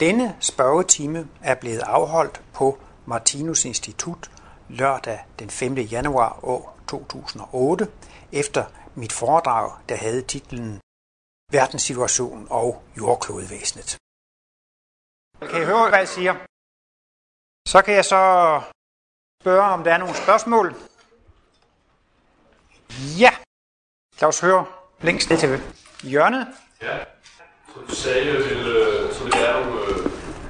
Denne spørgetime er blevet afholdt på Martinus Institut lørdag den 5. januar år 2008 efter mit foredrag, der havde titlen Verdenssituationen og jordklodevæsenet. Kan I høre, hvad jeg siger? Så kan jeg så spørge, om der er nogle spørgsmål. Ja, lad os høre længst ned til hjørnet. Ja, så du sagde, at vil, øh, så vil der være nogle, øh,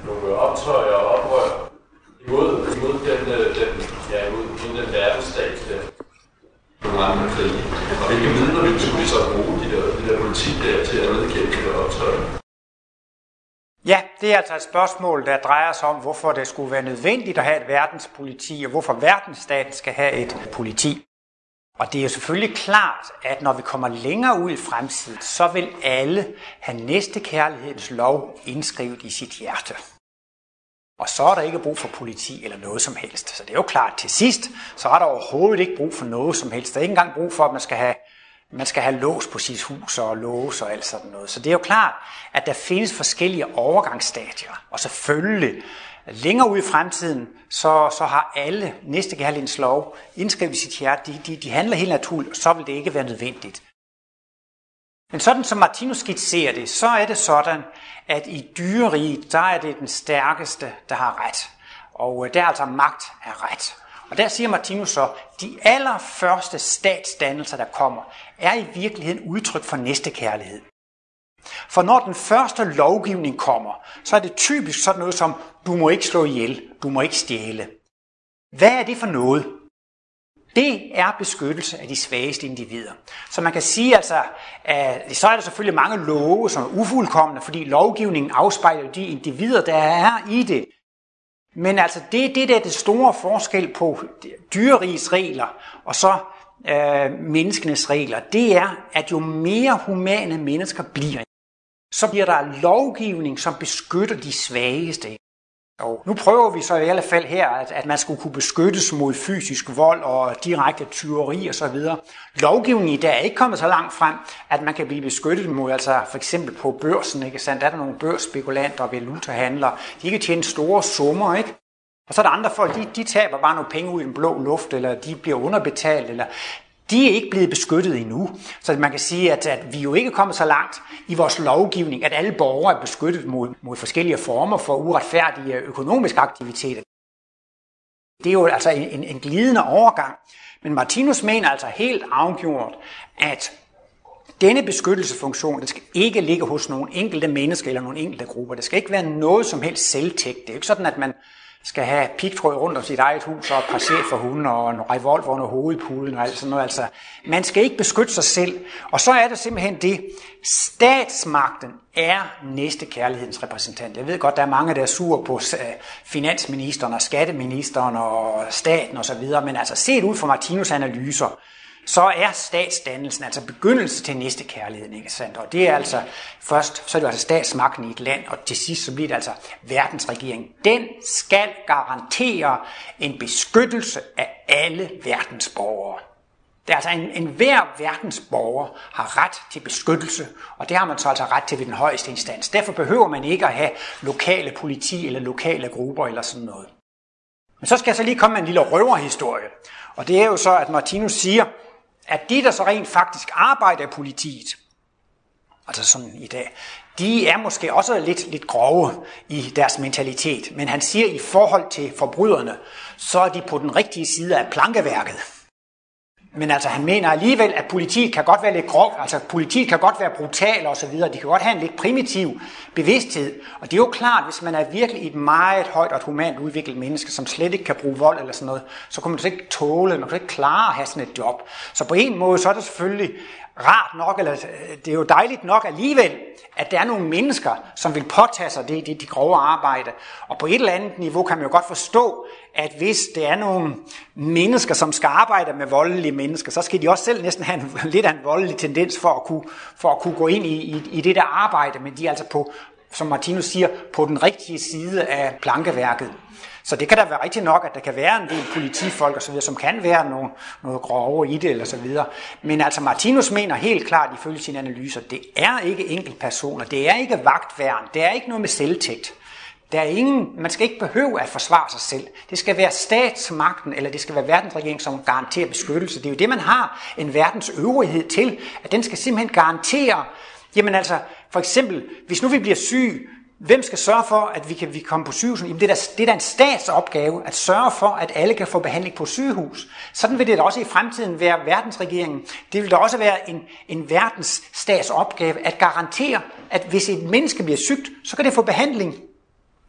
nogle øh, optøjer og oprør imod, imod den, den, ja, imod, imod den verdensstat der. Nogle andre krige. Og hvilke midler vil, skulle vi så bruge de der, de der politik der til at nedkæmpe de der optøjer? Ja, det er altså et spørgsmål, der drejer sig om, hvorfor det skulle være nødvendigt at have et verdenspoliti, og hvorfor verdensstaten skal have et politi. Og det er jo selvfølgelig klart, at når vi kommer længere ud i fremtiden, så vil alle have næstekærlighedens lov indskrevet i sit hjerte. Og så er der ikke brug for politi eller noget som helst. Så det er jo klart, til sidst, så er der overhovedet ikke brug for noget som helst. Der er ikke engang brug for, at man skal have, man skal have lås på sit hus og lås og alt sådan noget. Så det er jo klart, at der findes forskellige overgangsstadier. Og selvfølgelig, længere ud i fremtiden, så, så har alle næste kærlighedens lov indskrevet i sit hjerte. De, de, de handler helt naturligt, og så vil det ikke være nødvendigt. Men sådan som Martinus skitserer det, så er det sådan, at i dyreriet, der er det den stærkeste, der har ret. Og øh, der er altså magt er ret. Og der siger Martinus så, de allerførste statsdannelser, der kommer, er i virkeligheden udtryk for næstekærlighed. For når den første lovgivning kommer, så er det typisk sådan noget som, du må ikke slå ihjel, du må ikke stjæle. Hvad er det for noget? Det er beskyttelse af de svageste individer. Så man kan sige altså, at så er der selvfølgelig mange love, som er ufuldkommende, fordi lovgivningen afspejler de individer, der er i det. Men altså det, det der er det store forskel på dyrerigets regler og så øh, menneskenes regler, det er, at jo mere humane mennesker bliver, så bliver der lovgivning, som beskytter de svageste. Og nu prøver vi så i alle fald her, at, at man skulle kunne beskyttes mod fysisk vold og direkte tyveri og så videre. Lovgivningen i dag er ikke kommet så langt frem, at man kan blive beskyttet mod, altså for eksempel på børsen, ikke sandt? Der er der nogle børsspekulanter og valutahandlere. De kan tjene store summer, ikke? Og så er der andre folk, de, de taber bare nogle penge ud i den blå luft, eller de bliver underbetalt, eller de er ikke blevet beskyttet endnu. Så man kan sige, at, at vi jo ikke er kommet så langt i vores lovgivning, at alle borgere er beskyttet mod, mod forskellige former for uretfærdige økonomiske aktiviteter. Det er jo altså en, en glidende overgang. Men Martinus mener altså helt afgjort, at denne beskyttelsesfunktion, den skal ikke ligge hos nogle enkelte mennesker eller nogle enkelte grupper. Det skal ikke være noget som helst selvtægt. Det er jo ikke sådan, at man skal have pigtråd rundt om sit eget hus og passé for hunden og en revolver under hovedpuden og alt sådan noget. Altså, man skal ikke beskytte sig selv. Og så er det simpelthen det, statsmagten er næste kærlighedens repræsentant. Jeg ved godt, der er mange, der er sure på øh, finansministeren og skatteministeren og staten osv., men altså set ud fra Martinus analyser, så er statsdannelsen altså begyndelse til næste kærligheden, ikke sandt? Og det er altså først, så er det altså statsmagten i et land, og til sidst så bliver det altså verdensregering. Den skal garantere en beskyttelse af alle verdens borgere. Det er altså en, en hver verdens borger har ret til beskyttelse, og det har man så altså ret til ved den højeste instans. Derfor behøver man ikke at have lokale politi eller lokale grupper eller sådan noget. Men så skal jeg så lige komme med en lille røverhistorie. Og det er jo så, at Martinus siger, at de, der så rent faktisk arbejder i politiet, altså sådan i dag, de er måske også lidt, lidt grove i deres mentalitet. Men han siger, at i forhold til forbryderne, så er de på den rigtige side af plankeværket. Men altså, han mener alligevel, at politiet kan godt være lidt grov, altså politiet kan godt være brutal og så videre, de kan godt have en lidt primitiv bevidsthed. Og det er jo klart, hvis man er virkelig et meget højt og humant udviklet menneske, som slet ikke kan bruge vold eller sådan noget, så kan man ikke tåle, man kan ikke klare at have sådan et job. Så på en måde, så er det selvfølgelig rart nok, eller øh, det er jo dejligt nok alligevel, at der er nogle mennesker, som vil påtage sig det, det de grove arbejde. Og på et eller andet niveau kan man jo godt forstå, at hvis det er nogle mennesker, som skal arbejde med voldelige mennesker, så skal de også selv næsten have en, lidt af en voldelig tendens for at kunne, for at kunne gå ind i, i, i det der arbejde, men de er altså på, som Martinus siger, på den rigtige side af plankeværket. Så det kan da være rigtigt nok, at der kan være en del politifolk og så videre, som kan være nogle, noget grove i det eller så videre. Men altså Martinus mener helt klart ifølge sine analyser, det er ikke personer, det er ikke vagtværn, det er ikke noget med selvtægt. Der er ingen, man skal ikke behøve at forsvare sig selv. Det skal være statsmagten, eller det skal være verdensregeringen, som garanterer beskyttelse. Det er jo det, man har en verdens øvrighed til, at den skal simpelthen garantere, jamen altså, for eksempel, hvis nu vi bliver syge, Hvem skal sørge for, at vi kan vi komme på sygehuset? Jamen, det, er da, det er da en statsopgave at sørge for, at alle kan få behandling på sygehus. Sådan vil det da også i fremtiden være verdensregeringen. Det vil da også være en, en verdens statsopgave at garantere, at hvis et menneske bliver sygt, så kan det få behandling.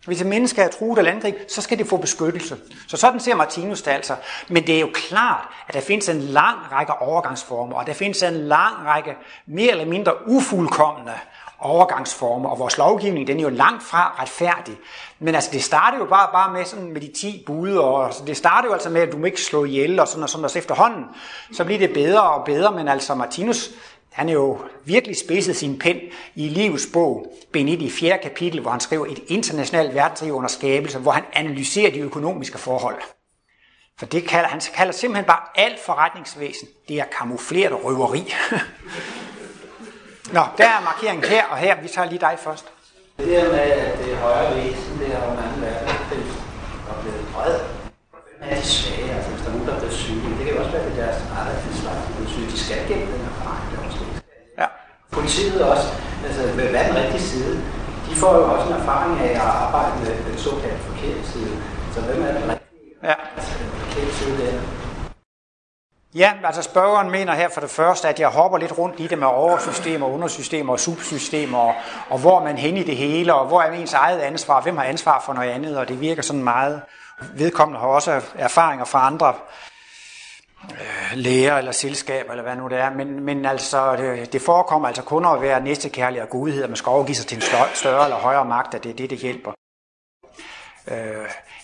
Hvis et menneske er truet eller angreb, så skal det få beskyttelse. Så sådan ser Martinus det altså. Men det er jo klart, at der findes en lang række overgangsformer, og der findes en lang række mere eller mindre ufuldkommende overgangsformer, og vores lovgivning, den er jo langt fra retfærdig. Men altså, det starter jo bare, bare med, sådan med de 10 bud, og altså, det starter jo altså med, at du må ikke slå ihjel, og sådan og sådan, og så efterhånden, så bliver det bedre og bedre, men altså Martinus, han er jo virkelig spidset sin pen i livets bog, ben 1 i 4. kapitel, hvor han skriver et internationalt verdensliv under skabelse, hvor han analyserer de økonomiske forhold. For det kalder, han kalder simpelthen bare alt forretningsvæsen, det er kamufleret røveri. Nå, der er markeringen her og her. Vi tager lige dig først. Det der med, at det højere væsen, det har mange verdenskrig og blevet bred. Er de svage? Altså, hvis der er nogen, der bliver syge, det kan jo også være, at deres eget slag, de bliver syge. De skal gennem den erfaring, der også Ja. Politiet også, altså hvad er den rigtige side? De får jo også en erfaring af at arbejde med den såkaldte forkerte side. Så hvem er den rigtige? Ja. Altså, den forkerte side der. Ja, altså spørgeren mener her for det første, at jeg hopper lidt rundt i det med oversystemer, undersystemer og subsystemer, og, og hvor er man hen i det hele, og hvor er ens eget ansvar, hvem har ansvar for noget andet, og det virker sådan meget. Vedkommende har også erfaringer fra andre øh, læger eller selskaber, eller hvad nu det er, men, men altså, det, det forekommer altså kun at være næstekærlighed og godhed, at man skal overgive sig til en større, større eller højere magt, at det er det, det hjælper. Øh,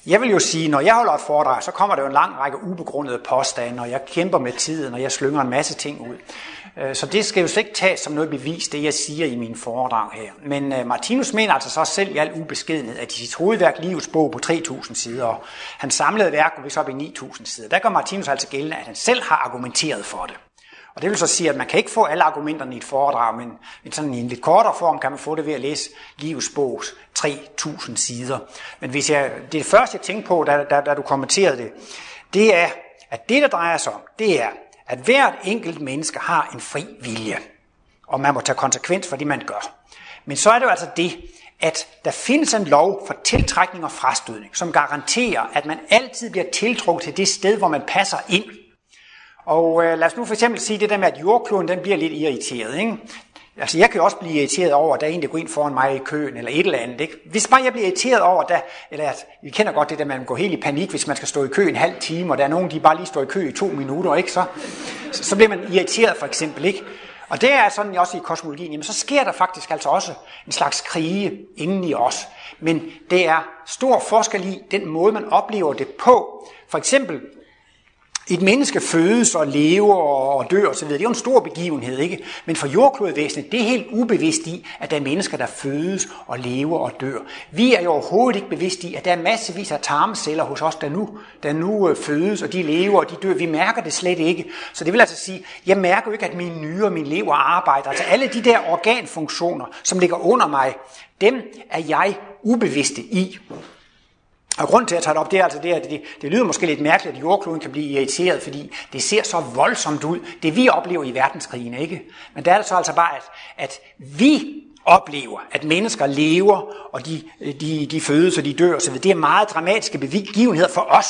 jeg vil jo sige, når jeg holder et foredrag, så kommer der jo en lang række ubegrundede påstande, og jeg kæmper med tiden, og jeg slynger en masse ting ud. Øh, så det skal jo slet ikke tages som noget bevis, det jeg siger i min foredrag her. Men øh, Martinus mener altså så selv i al ubeskedenhed, at i sit hovedværk Livets bog på 3.000 sider, og hans samlede værk går vist op i 9.000 sider, der gør Martinus altså gældende, at han selv har argumenteret for det. Og det vil så sige, at man kan ikke få alle argumenterne i et foredrag, men sådan i en lidt kortere form kan man få det ved at læse Livets bogs 3.000 sider. Men hvis jeg, det første, jeg tænkte på, da, da, da du kommenterede det, det er, at det, der drejer sig om, det er, at hvert enkelt menneske har en fri vilje. Og man må tage konsekvens for det, man gør. Men så er det jo altså det, at der findes en lov for tiltrækning og frastødning, som garanterer, at man altid bliver tiltrukket til det sted, hvor man passer ind. Og øh, lad os nu for eksempel sige det der med, at jordkloden den bliver lidt irriteret. Ikke? Altså jeg kan jo også blive irriteret over, at der er en, der går ind foran mig i køen, eller et eller andet. Ikke? Hvis bare jeg bliver irriteret over, der, eller at, vi kender godt det der, man går helt i panik, hvis man skal stå i kø en halv time, og der er nogen, de bare lige står i kø i to minutter, ikke? Så, så, så bliver man irriteret for eksempel. Ikke? Og det er sådan også i kosmologien, jamen så sker der faktisk altså også en slags krige inden i os. Men det er stor forskel i den måde, man oplever det på. For eksempel, et menneske fødes og lever og dør osv., det er jo en stor begivenhed, ikke? Men for jordklodvæsenet, det er helt ubevidst i, at der er mennesker, der fødes og lever og dør. Vi er jo overhovedet ikke bevidst i, at der er massevis af tarmceller hos os, der nu, der nu øh, fødes, og de lever og de dør. Vi mærker det slet ikke. Så det vil altså sige, jeg mærker jo ikke, at mine nyre og min lever arbejder. Altså alle de der organfunktioner, som ligger under mig, dem er jeg ubevidste i. Og grund til at tage det op, det er altså det, at det, det lyder måske lidt mærkeligt, at jordkloden kan blive irriteret, fordi det ser så voldsomt ud, det vi oplever i verdenskrigen, ikke? Men det er altså altså bare, at, at vi oplever, at mennesker lever, og de, de, de fødes og de dør osv. Det er meget dramatiske begivenheder for os.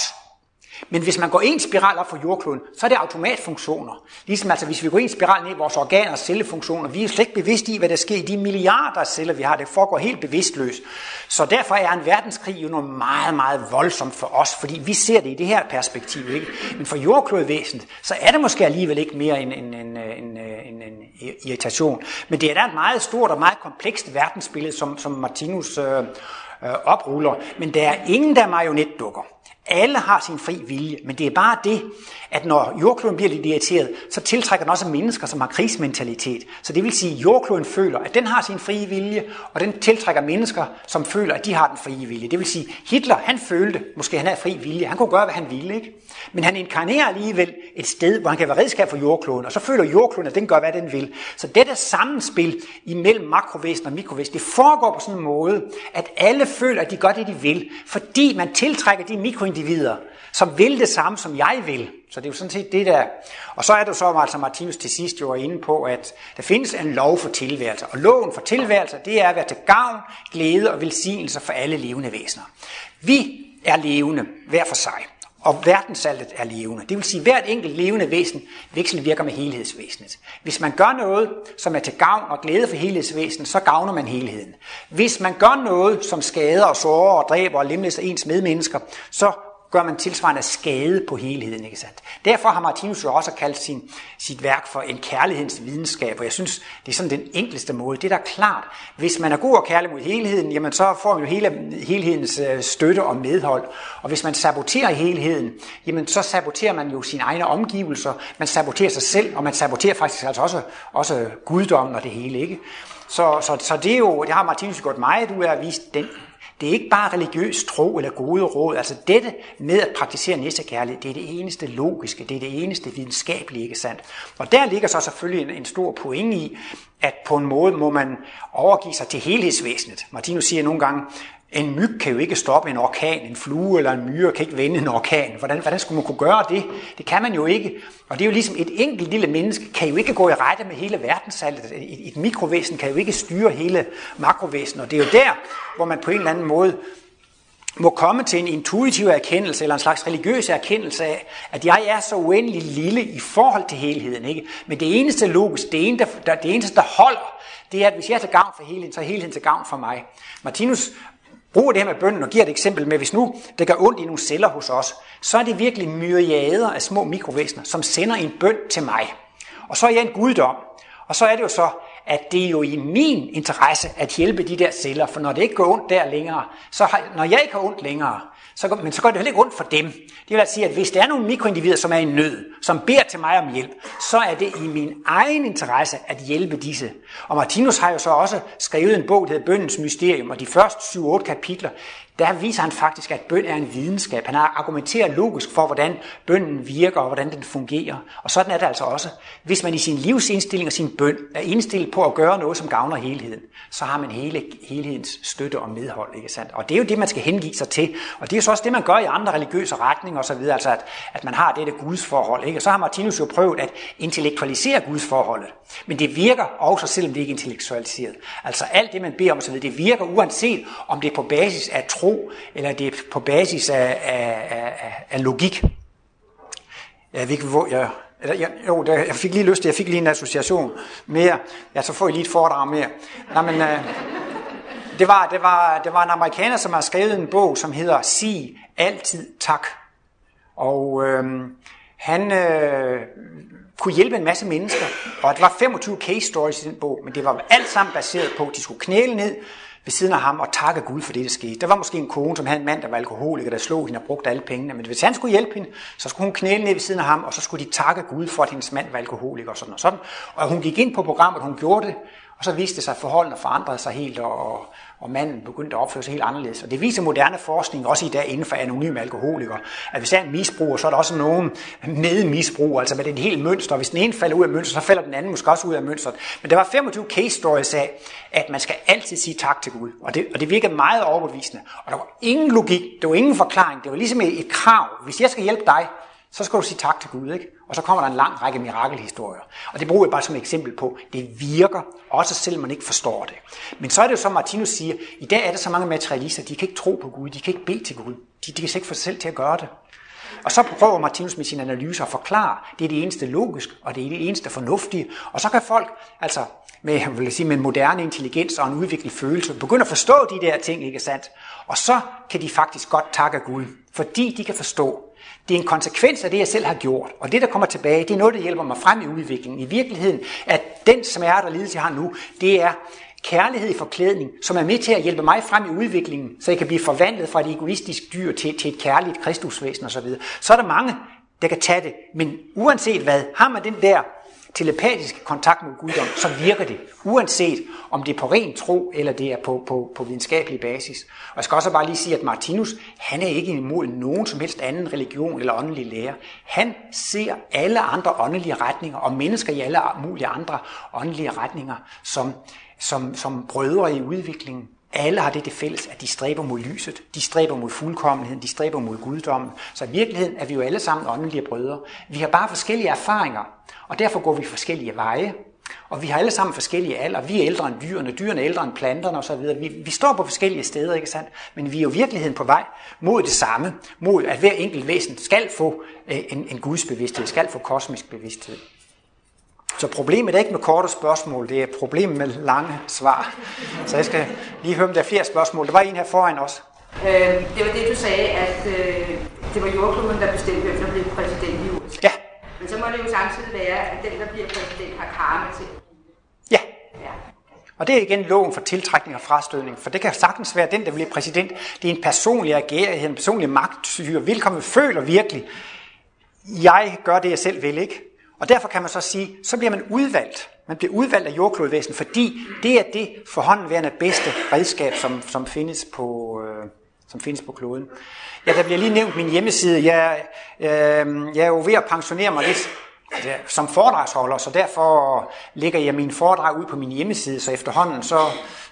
Men hvis man går en spiral op for jordkloden, så er det automatfunktioner. Ligesom altså, hvis vi går en spiral ned i vores organer og cellefunktioner, vi er slet ikke bevidste i, hvad der sker i de milliarder af celler, vi har. Det foregår helt bevidstløst. Så derfor er en verdenskrig jo noget meget, meget voldsomt for os, fordi vi ser det i det her perspektiv. Ikke? Men for jordklodvæsenet, så er det måske alligevel ikke mere en, en, en, en, en, en irritation. Men det er da et meget stort og meget komplekst verdensbillede, som, som Martinus øh, øh, opruller. Men der er ingen, der er marionetdukker. Alle har sin fri vilje, men det er bare det, at når jordkloden bliver lidt irriteret, så tiltrækker den også mennesker, som har krigsmentalitet. Så det vil sige, at jordkloden føler, at den har sin frie vilje, og den tiltrækker mennesker, som føler, at de har den frie vilje. Det vil sige, Hitler, han følte, måske han havde fri vilje, han kunne gøre, hvad han ville, ikke? Men han inkarnerer alligevel et sted, hvor han kan være redskab for jordkloden, og så føler jordkloden, at den gør, hvad den vil. Så dette sammenspil imellem makrovæsen og mikrovæsen, det foregår på sådan en måde, at alle føler, at de gør det, de vil, fordi man tiltrækker de mikroindivider, som vil det samme, som jeg vil. Så det er jo sådan set det der. Og så er det så, altså Martinus til sidst jo er inde på, at der findes en lov for tilværelse. Og loven for tilværelse, det er at være til gavn, glæde og velsignelse for alle levende væsener. Vi er levende hver for sig og verdensaltet er levende. Det vil sige, at hvert enkelt levende væsen vekselvirker med helhedsvæsenet. Hvis man gør noget, som er til gavn og glæde for helhedsvæsenet, så gavner man helheden. Hvis man gør noget, som skader og sårer og dræber og lemlæster ens medmennesker, så gør man tilsvarende skade på helheden. Ikke sandt? Derfor har Martinus jo også kaldt sin, sit værk for en kærlighedens videnskab, og jeg synes, det er sådan den enkleste måde. Det er da klart, hvis man er god og kærlig mod helheden, jamen så får man jo hele, helhedens øh, støtte og medhold. Og hvis man saboterer helheden, jamen så saboterer man jo sine egne omgivelser, man saboterer sig selv, og man saboterer faktisk altså også, også guddommen og det hele. ikke? Så, så, så det er jo, det har Martinus gjort meget ud af at vise den det er ikke bare religiøs tro eller gode råd. Altså dette med at praktisere næstekærlighed, det er det eneste logiske, det er det eneste videnskabelige, ikke sandt? Og der ligger så selvfølgelig en, en stor pointe i, at på en måde må man overgive sig til helhedsvæsenet. Martinus siger nogle gange, en myg kan jo ikke stoppe en orkan, en flue eller en myre kan ikke vende en orkan. Hvordan, hvordan skulle man kunne gøre det? Det kan man jo ikke. Og det er jo ligesom et enkelt lille menneske kan jo ikke gå i rette med hele verdenssalget. Et, et mikrovæsen kan jo ikke styre hele makrovæsen. Og det er jo der, hvor man på en eller anden måde må komme til en intuitiv erkendelse, eller en slags religiøs erkendelse af, at jeg er så uendelig lille i forhold til helheden. Ikke? Men det eneste logisk, det eneste, der, det eneste, der holder, det er, at hvis jeg er til gavn for helheden, så er helheden til gavn for mig. Martinus bruger det her med bønden og giver et eksempel med, hvis nu det gør ondt i nogle celler hos os, så er det virkelig myriader af små mikrovæsener, som sender en bøn til mig. Og så er jeg en guddom. Og så er det jo så, at det er jo i min interesse at hjælpe de der celler, for når det ikke går ondt der længere, så har, når jeg ikke har ondt længere, så, men så går det heller ikke ondt for dem. Det vil altså sige, at hvis der er nogle mikroindivider, som er i nød, som beder til mig om hjælp, så er det i min egen interesse at hjælpe disse. Og Martinus har jo så også skrevet en bog, der hedder Bøndens Mysterium, og de første 7-8 kapitler, der viser han faktisk, at bøn er en videnskab. Han argumenterer logisk for, hvordan bønnen virker og hvordan den fungerer. Og sådan er det altså også. Hvis man i sin livsindstilling og sin bøn er indstillet på at gøre noget, som gavner helheden, så har man hele helhedens støtte og medhold. Ikke sandt? Og det er jo det, man skal hengive sig til. Og det er så også det, man gør i andre religiøse retninger osv., altså at, at man har dette gudsforhold. Ikke? Og så har Martinus jo prøvet at intellektualisere gudsforholdet. Men det virker også, selvom det ikke er intellektualiseret. Altså alt det, man beder om osv., det virker uanset om det er på basis af tro tro, eller det er på basis af, af, af, af logik. Jeg ved ikke, hvor jeg... Eller, jeg, jo, der, jeg fik lige lyst til, jeg fik lige en association mere. Ja, så får I lige et foredrag mere. Nej, men, øh, det, var, det, var, det var en amerikaner, som har skrevet en bog, som hedder Sig altid tak. Og øh, han øh, kunne hjælpe en masse mennesker, og det var 25 case stories i den bog, men det var alt sammen baseret på, at de skulle knæle ned, ved siden af ham og takke Gud for det, der skete. Der var måske en kone, som havde en mand, der var alkoholiker, der slog hende og brugte alle pengene. Men hvis han skulle hjælpe hende, så skulle hun knæle ned ved siden af ham, og så skulle de takke Gud for, at hendes mand var alkoholiker og sådan og sådan. Og hun gik ind på programmet, hun gjorde det, og så viste det sig, at forholdene forandrede sig helt, og, og manden begyndte at opføre sig helt anderledes. Og det viser moderne forskning, også i dag inden for anonyme alkoholikere, at hvis der er en misbruger, så er der også nogen med misbrug, altså med det helt mønster. Hvis den ene falder ud af mønstret, så falder den anden måske også ud af mønstret. Men der var 25 case stories af, at man skal altid sige tak til Gud. Og det, og det virkede meget overbevisende. Og der var ingen logik, der var ingen forklaring, det var ligesom et krav. Hvis jeg skal hjælpe dig, så skal du sige tak til Gud, ikke? Og så kommer der en lang række mirakelhistorier. Og det bruger jeg bare som et eksempel på. Det virker, også selvom man ikke forstår det. Men så er det jo som Martinus siger, i dag er der så mange materialister, de kan ikke tro på Gud, de kan ikke bede til Gud. De, de kan ikke få sig selv til at gøre det. Og så prøver Martinus med sin analyse at forklare, det er det eneste logisk, og det er det eneste fornuftige. Og så kan folk, altså med, vil jeg sige, med en moderne intelligens og en udviklet følelse, begynde at forstå de der ting, ikke sandt? Og så kan de faktisk godt takke Gud, fordi de kan forstå, det er en konsekvens af det, jeg selv har gjort. Og det, der kommer tilbage, det er noget, der hjælper mig frem i udviklingen. I virkeligheden, at den smerte og lidelse, jeg har nu, det er kærlighed i forklædning, som er med til at hjælpe mig frem i udviklingen, så jeg kan blive forvandlet fra et egoistisk dyr til, til et kærligt kristusvæsen osv. Så er der mange, der kan tage det. Men uanset hvad, har man den der telepatiske kontakt med guddom, så virker det, uanset om det er på ren tro, eller det er på, på, på videnskabelig basis. Og jeg skal også bare lige sige, at Martinus, han er ikke imod nogen som helst anden religion eller åndelig lære. Han ser alle andre åndelige retninger, og mennesker i alle mulige andre åndelige retninger, som, som, som brødre i udviklingen alle har det det fælles, at de stræber mod lyset, de stræber mod fuldkommenheden, de stræber mod guddommen. Så i virkeligheden er vi jo alle sammen åndelige brødre. Vi har bare forskellige erfaringer, og derfor går vi forskellige veje. Og vi har alle sammen forskellige alder. Vi er ældre end dyrene, dyrene er ældre end planterne osv. Vi, vi står på forskellige steder, ikke sandt? Men vi er jo i virkeligheden på vej mod det samme. Mod at hver enkelt væsen skal få øh, en, en gudsbevidsthed, skal få kosmisk bevidsthed. Så problemet er ikke med korte spørgsmål, det er problemet med lange svar. Så jeg skal lige høre, om der er flere spørgsmål. Der var en her foran os. Øh, det var det, du sagde, at øh, det var jordkloden, der bestemte, hvem der blev præsident i USA. Ja. Men så må det jo samtidig være, at den, der bliver præsident, har karma til. Ja. Ja. Og det er igen loven for tiltrækning og frastødning, for det kan sagtens være den, der bliver præsident. Det er en personlig agerighed, en personlig magtsyre. Velkommen føler virkelig, jeg gør det, jeg selv vil, ikke? Og derfor kan man så sige, så bliver man udvalgt. Man bliver udvalgt af jordklodvæsen, fordi det er det forhåndværende bedste redskab, som, som, findes på, øh, som findes på kloden. Ja, der bliver lige nævnt min hjemmeside. Jeg, øh, jeg er jo ved at pensionere mig lidt som foredragsholder, så derfor lægger jeg mine foredrag ud på min hjemmeside, så efterhånden så,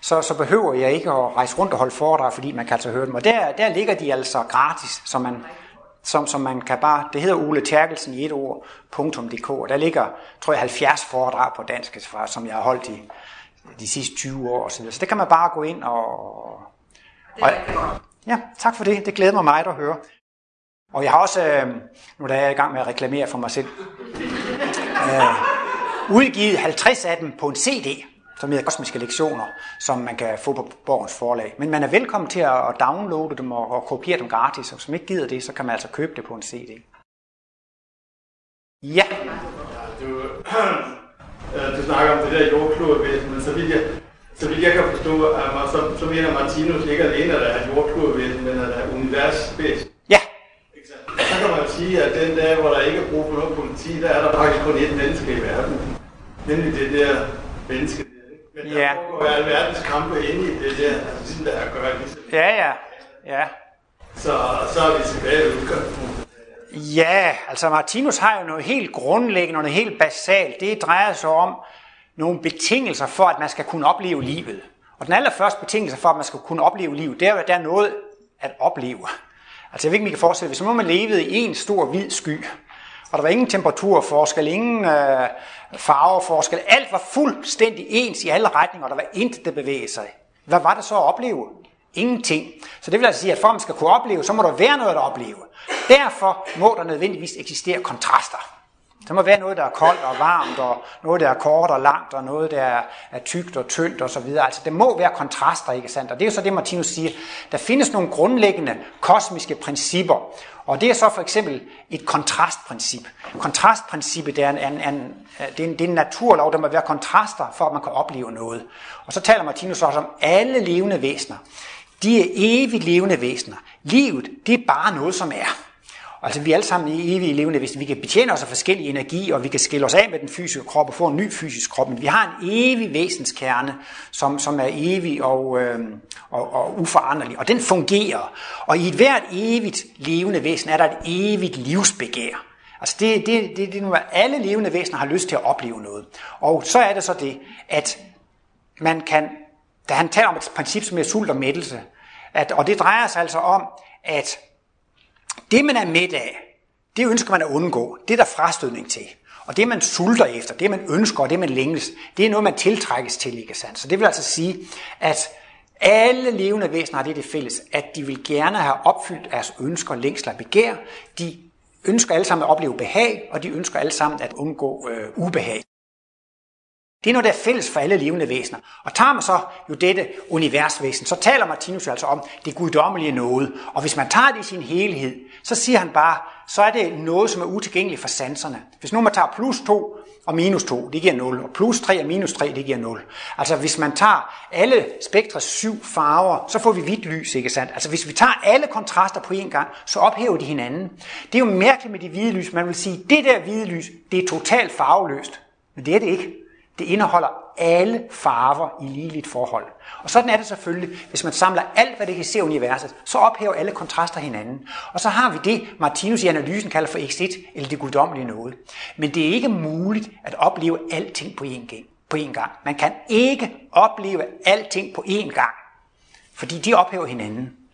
så, så behøver jeg ikke at rejse rundt og holde foredrag, fordi man kan altså høre dem. Og der, der ligger de altså gratis, så man, som, som man kan bare, det hedder Ole Terkelsen i et ord.dk, og der ligger, tror jeg, 70 foredrag på dansk, som jeg har holdt i de sidste 20 år. Så, så det kan man bare gå ind og... og ja, tak for det. Det glæder mig meget at høre. Og jeg har også, øh, nu er jeg i gang med at reklamere for mig selv, øh, udgivet 50 af dem på en CD som hedder Kosmiske Lektioner, som man kan få på Borgens forlag. Men man er velkommen til at downloade dem og, og kopiere dem gratis, og hvis man ikke gider det, så kan man altså købe det på en CD. Ja. Du, du snakker om det der jordklodevæsen, men så vidt jeg, så vidt jeg kan forstå, at så, så mener Martinus ikke alene, at der er jordklodevæsen, men at der er universvæsen. Ja. Så kan man sige, at den dag, hvor der ikke er brug for noget politi, der er der faktisk kun ét menneske i verden. Nemlig det der menneske, men der Ja. foregår alverdens kampe inde i det der, ligesom der er gør ligesom. Ja, ja. Ja. Så, så er vi tilbage ved udgangspunktet. Ja, altså Martinus har jo noget helt grundlæggende, noget helt basalt. Det drejer sig om nogle betingelser for, at man skal kunne opleve livet. Og den allerførste betingelse for, at man skal kunne opleve livet, det er, at der er noget at opleve. Altså jeg ved ikke, om I kan forestille hvis nu man levede i en stor hvid sky, og der var ingen temperaturforskel, ingen øh, farveforskel, alt var fuldstændig ens i alle retninger, og der var intet, der bevægede sig. Hvad var det så at opleve? Ingenting. Så det vil altså sige, at for at man skal kunne opleve, så må der være noget at opleve. Derfor må der nødvendigvis eksistere kontraster. Der må være noget, der er koldt og varmt, og noget, der er kort og langt, og noget, der er, er tykt og tyndt og så videre. Altså, det må være kontraster, ikke sandt? Og det er jo så det, Martinus siger. Der findes nogle grundlæggende kosmiske principper, og det er så for eksempel et kontrastprincip. Kontrastprincippet det er en, en, en, det er en, det er en naturlov, der må være kontraster, for at man kan opleve noget. Og så taler Martinus også om alle levende væsener. De er evigt levende væsener. Livet, det er bare noget, som er. Altså vi er alle sammen i evige levende væsener. Vi kan betjene os af forskellige energi, og vi kan skille os af med den fysiske krop og få en ny fysisk krop. Men vi har en evig væsenskerne, som, som er evig og, øh, og, og uforanderlig. Og den fungerer. Og i et hvert evigt levende væsen er der et evigt livsbegær. Altså det, det, det, det er nu, alle levende væsener har lyst til at opleve noget. Og så er det så det, at man kan, da han taler om et princip, som er sult og mættelse, at, og det drejer sig altså om, at det, man er midt af, det ønsker man at undgå. Det er der frastødning til. Og det, man sulter efter, det, man ønsker, og det, man længes, det er noget, man tiltrækkes til, ikke sandt? Så det vil altså sige, at alle levende væsener har det det fælles, at de vil gerne have opfyldt deres ønsker, længsler og begær. De ønsker alle sammen at opleve behag, og de ønsker alle sammen at undgå øh, ubehag. Det er noget, der er fælles for alle levende væsener. Og tager man så jo dette universvæsen, så taler Martinus altså om det guddommelige noget. Og hvis man tager det i sin helhed, så siger han bare, så er det noget, som er utilgængeligt for sanserne. Hvis nu man tager plus 2 og minus 2, det giver 0, og plus 3 og minus 3, det giver 0. Altså hvis man tager alle spektres syv farver, så får vi hvidt lys, ikke sandt? Altså hvis vi tager alle kontraster på én gang, så ophæver de hinanden. Det er jo mærkeligt med det hvide lys. Man vil sige, det der hvide lys, det er totalt farveløst. Men det er det ikke. Det indeholder alle farver i ligeligt forhold. Og sådan er det selvfølgelig, hvis man samler alt, hvad det kan se i universet, så ophæver alle kontraster hinanden. Og så har vi det, Martinus i analysen kalder for X1, eller det guddommelige noget. Men det er ikke muligt at opleve alting på én gang. På én gang. Man kan ikke opleve alting på én gang. fordi de ophæver hinanden.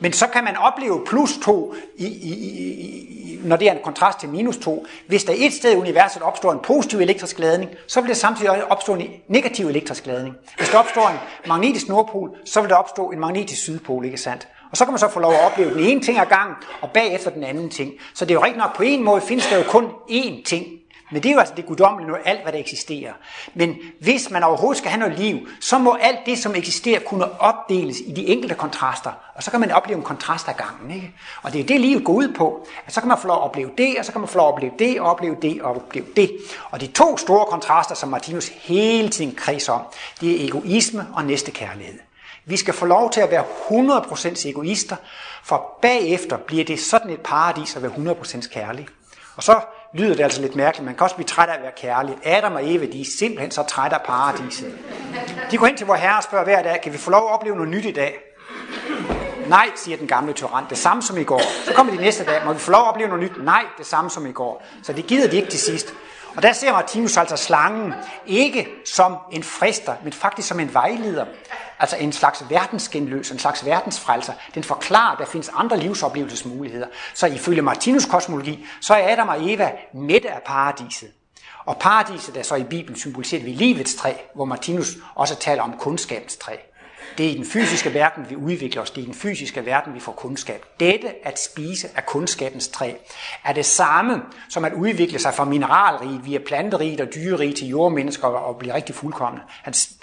Men så kan man opleve plus 2, i, i, i, når det er en kontrast til minus 2. Hvis der et sted i universet opstår en positiv elektrisk ladning, så vil der samtidig opstå en negativ elektrisk ladning. Hvis der opstår en magnetisk nordpol, så vil der opstå en magnetisk sydpol, ikke sandt? Og så kan man så få lov at opleve den ene ting ad gangen, og bagefter den anden ting. Så det er jo rigtigt nok, på en måde findes der jo kun én ting, men det er jo altså det guddommelige nu, alt hvad der eksisterer. Men hvis man overhovedet skal have noget liv, så må alt det, som eksisterer, kunne opdeles i de enkelte kontraster. Og så kan man opleve en kontrast af gangen. Ikke? Og det er det, livet går ud på. At så kan man få lov at opleve det, og så kan man få lov at opleve det, og opleve det, og opleve det. Og de to store kontraster, som Martinus hele tiden kredser om, det er egoisme og næstekærlighed. Vi skal få lov til at være 100% egoister, for bagefter bliver det sådan et paradis at være 100% kærlig. Og så lyder det altså lidt mærkeligt. Man kan også blive træt af at være kærlig. Adam og Eva, de er simpelthen så trætte af paradiset. De går hen til vor herre og spørger hver dag, kan vi få lov at opleve noget nyt i dag? Nej, siger den gamle tyran. Det samme som i går. Så kommer de næste dag. Må vi få lov at opleve noget nyt? Nej, det samme som i går. Så det gider de ikke til sidst. Og der ser Martinus altså slangen ikke som en frister, men faktisk som en vejleder. Altså en slags verdensgenløs, en slags verdensfrelser. Den forklarer, at der findes andre livsoplevelsesmuligheder. Så ifølge Martinus kosmologi, så er Adam og Eva midt af paradiset. Og paradiset er så i Bibelen symboliseret ved livets træ, hvor Martinus også taler om kundskabens træ. Det er i den fysiske verden, vi udvikler os. Det er i den fysiske verden, vi får kundskab. Dette at spise af kundskabens træ er det samme som at udvikle sig fra mineralrig via planterig og dyrerig til jordmennesker og blive rigtig fuldkommende.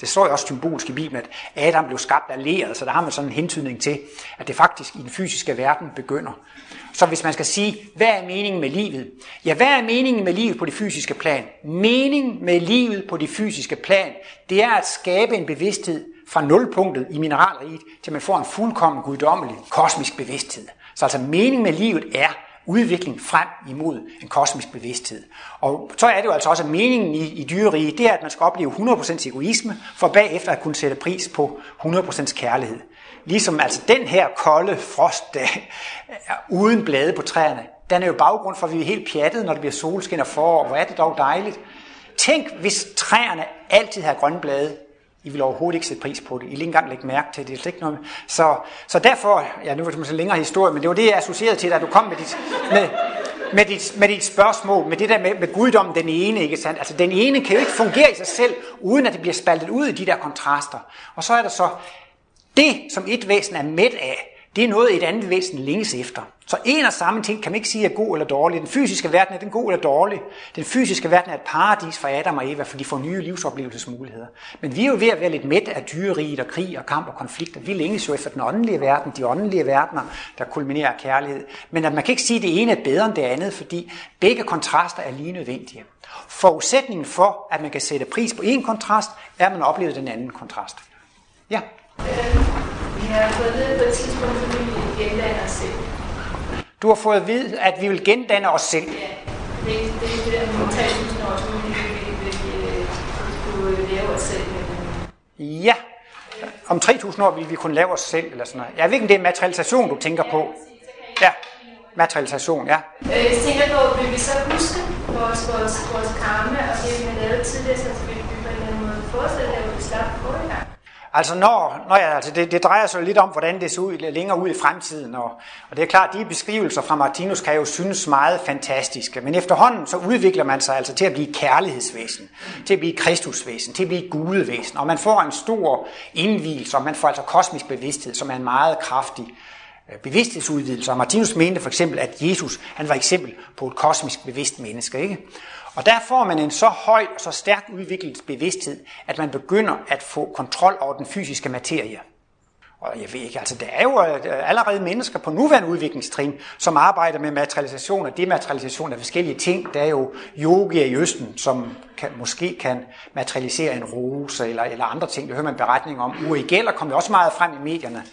Det står jo også symbolsk i Bibelen, at Adam blev skabt af leret, så der har man sådan en hentydning til, at det faktisk i den fysiske verden begynder. Så hvis man skal sige, hvad er meningen med livet? Ja, hvad er meningen med livet på det fysiske plan? Meningen med livet på det fysiske plan, det er at skabe en bevidsthed, fra nulpunktet i mineralriget, til man får en fuldkommen guddommelig kosmisk bevidsthed. Så altså meningen med livet er udvikling frem imod en kosmisk bevidsthed. Og så er det jo altså også, at meningen i, i dyreriget, det er, at man skal opleve 100% egoisme, for bagefter at kunne sætte pris på 100% kærlighed. Ligesom altså den her kolde frostdag, uden blade på træerne, den er jo baggrund for, at vi er helt pjattede, når det bliver solskin og forår. Hvor er det dog dejligt. Tænk, hvis træerne altid havde grønne blade. I vil overhovedet ikke sætte pris på det. I vil ikke engang lægge mærke til det. det er ikke noget. Så, så derfor, ja nu er det måske længere historie, men det var det, jeg associerede til, da du kom med dit, med, med dit, med dit spørgsmål, med det der med, med guddommen, den ene, ikke sandt? Altså den ene kan jo ikke fungere i sig selv, uden at det bliver spaltet ud i de der kontraster. Og så er der så det, som et væsen er mæt af, det er noget, et andet væsen længes efter. Så en og samme ting kan man ikke sige er god eller dårlig. Den fysiske verden er den god eller dårlig. Den fysiske verden er et paradis for Adam og Eva, for de får nye livsoplevelsesmuligheder. Men vi er jo ved at være lidt mæt af dyreriget og krig og kamp og konflikter. Vi længes jo efter den åndelige verden, de åndelige verdener, der kulminerer kærlighed. Men at man kan ikke sige, at det ene er bedre end det andet, fordi begge kontraster er lige nødvendige. Forudsætningen for, at man kan sætte pris på en kontrast, er, at man oplever den anden kontrast. Ja. Vi har fået det på et tidspunkt, at vi gendanne os selv. Du har fået at vide, at vi vil gendanne os selv. Ja, det, er- det er det der med 3000 års udvikling, vi vil øh, kunne lave os selv. Ja. Om 3.000 år vil vi kunne lave os selv, eller sådan noget. Jeg ved ikke, om det er materialisation, du tænker på. Ja, materialisation, ja. Øh, Jeg tænker på, vil vi så huske vores, vores, vores karma og det, vi har lavet tidligere, så vi, på en eller anden måde forestille, at vi slap på i gang? Altså, når, når jeg, altså det, det drejer sig jo lidt om, hvordan det ser ud længere ud i fremtiden. Og, og det er klart, at de beskrivelser fra Martinus kan jo synes meget fantastiske. Men efterhånden så udvikler man sig altså til at blive kærlighedsvæsen, til at blive kristusvæsen, til at blive gudevæsen. Og man får en stor indvielse, og man får altså kosmisk bevidsthed, som er en meget kraftig øh, bevidsthedsudvidelse. Og Martinus mente for eksempel, at Jesus han var eksempel på et kosmisk bevidst menneske. Ikke? Og der får man en så høj og så stærk udviklet bevidsthed, at man begynder at få kontrol over den fysiske materie. Og jeg ved ikke, altså der er jo øh, allerede mennesker på nuværende udviklingstrin, som arbejder med materialisation og dematerialisation af forskellige ting. Der er jo yogier i Østen, som kan, måske kan materialisere en rose eller, eller andre ting. Det hører man beretning om. Uri Geller kom jo også meget frem i medierne,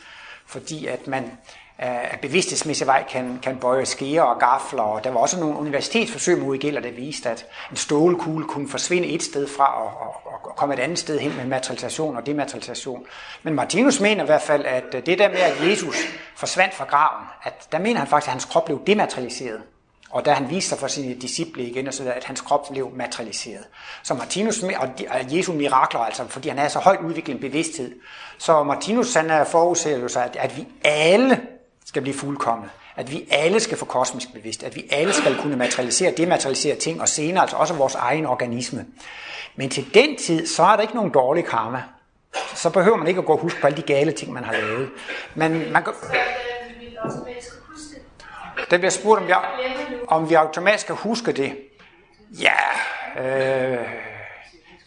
fordi at man af bevidsthedsmæssig vej kan, kan bøje skeer og gafler. Og der var også nogle universitetsforsøg med gælder, der viste, at en stålkugle kunne forsvinde et sted fra og, og, og komme et andet sted hen med materialisation og dematerialisation. Men Martinus mener i hvert fald, at øh, det der med, at Jesus forsvandt fra graven, at der mener han faktisk, at hans krop blev dematerialiseret. og da han viste sig for sine disciple igen, og så at hans krop blev materialiseret. Så Martinus, og Jesu mirakler, altså fordi han er så højt udviklet en bevidsthed, så Martinus han øh, forudser jo sig, at, at vi alle skal blive fuldkommet. At vi alle skal få kosmisk bevidst. At vi alle skal kunne materialisere, dematerialisere ting, og senere altså også vores egen organisme. Men til den tid, så er der ikke nogen dårlig karma. Så behøver man ikke at gå og huske på alle de gale ting, man har lavet. Men man kan... Det bliver spurgt, om, jeg, om vi automatisk skal huske det. Ja, øh,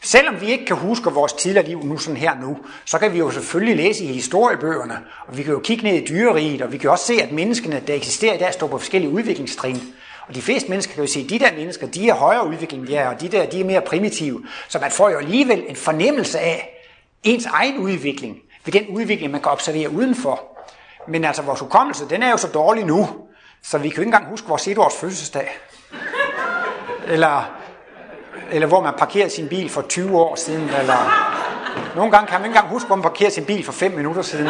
selvom vi ikke kan huske vores tidligere liv nu sådan her nu, så kan vi jo selvfølgelig læse i historiebøgerne, og vi kan jo kigge ned i dyreriget, og vi kan også se, at menneskene, der eksisterer i dag, står på forskellige udviklingstrin. Og de fleste mennesker kan jo se, at de der mennesker, de er højere udvikling, de er, og de der, de er mere primitive. Så man får jo alligevel en fornemmelse af ens egen udvikling, ved den udvikling, man kan observere udenfor. Men altså, vores hukommelse, den er jo så dårlig nu, så vi kan jo ikke engang huske vores etårs fødselsdag. Eller, eller hvor man parkerede sin bil for 20 år siden. Eller nogle gange kan man ikke engang huske, hvor man parkerede sin bil for 5 minutter siden.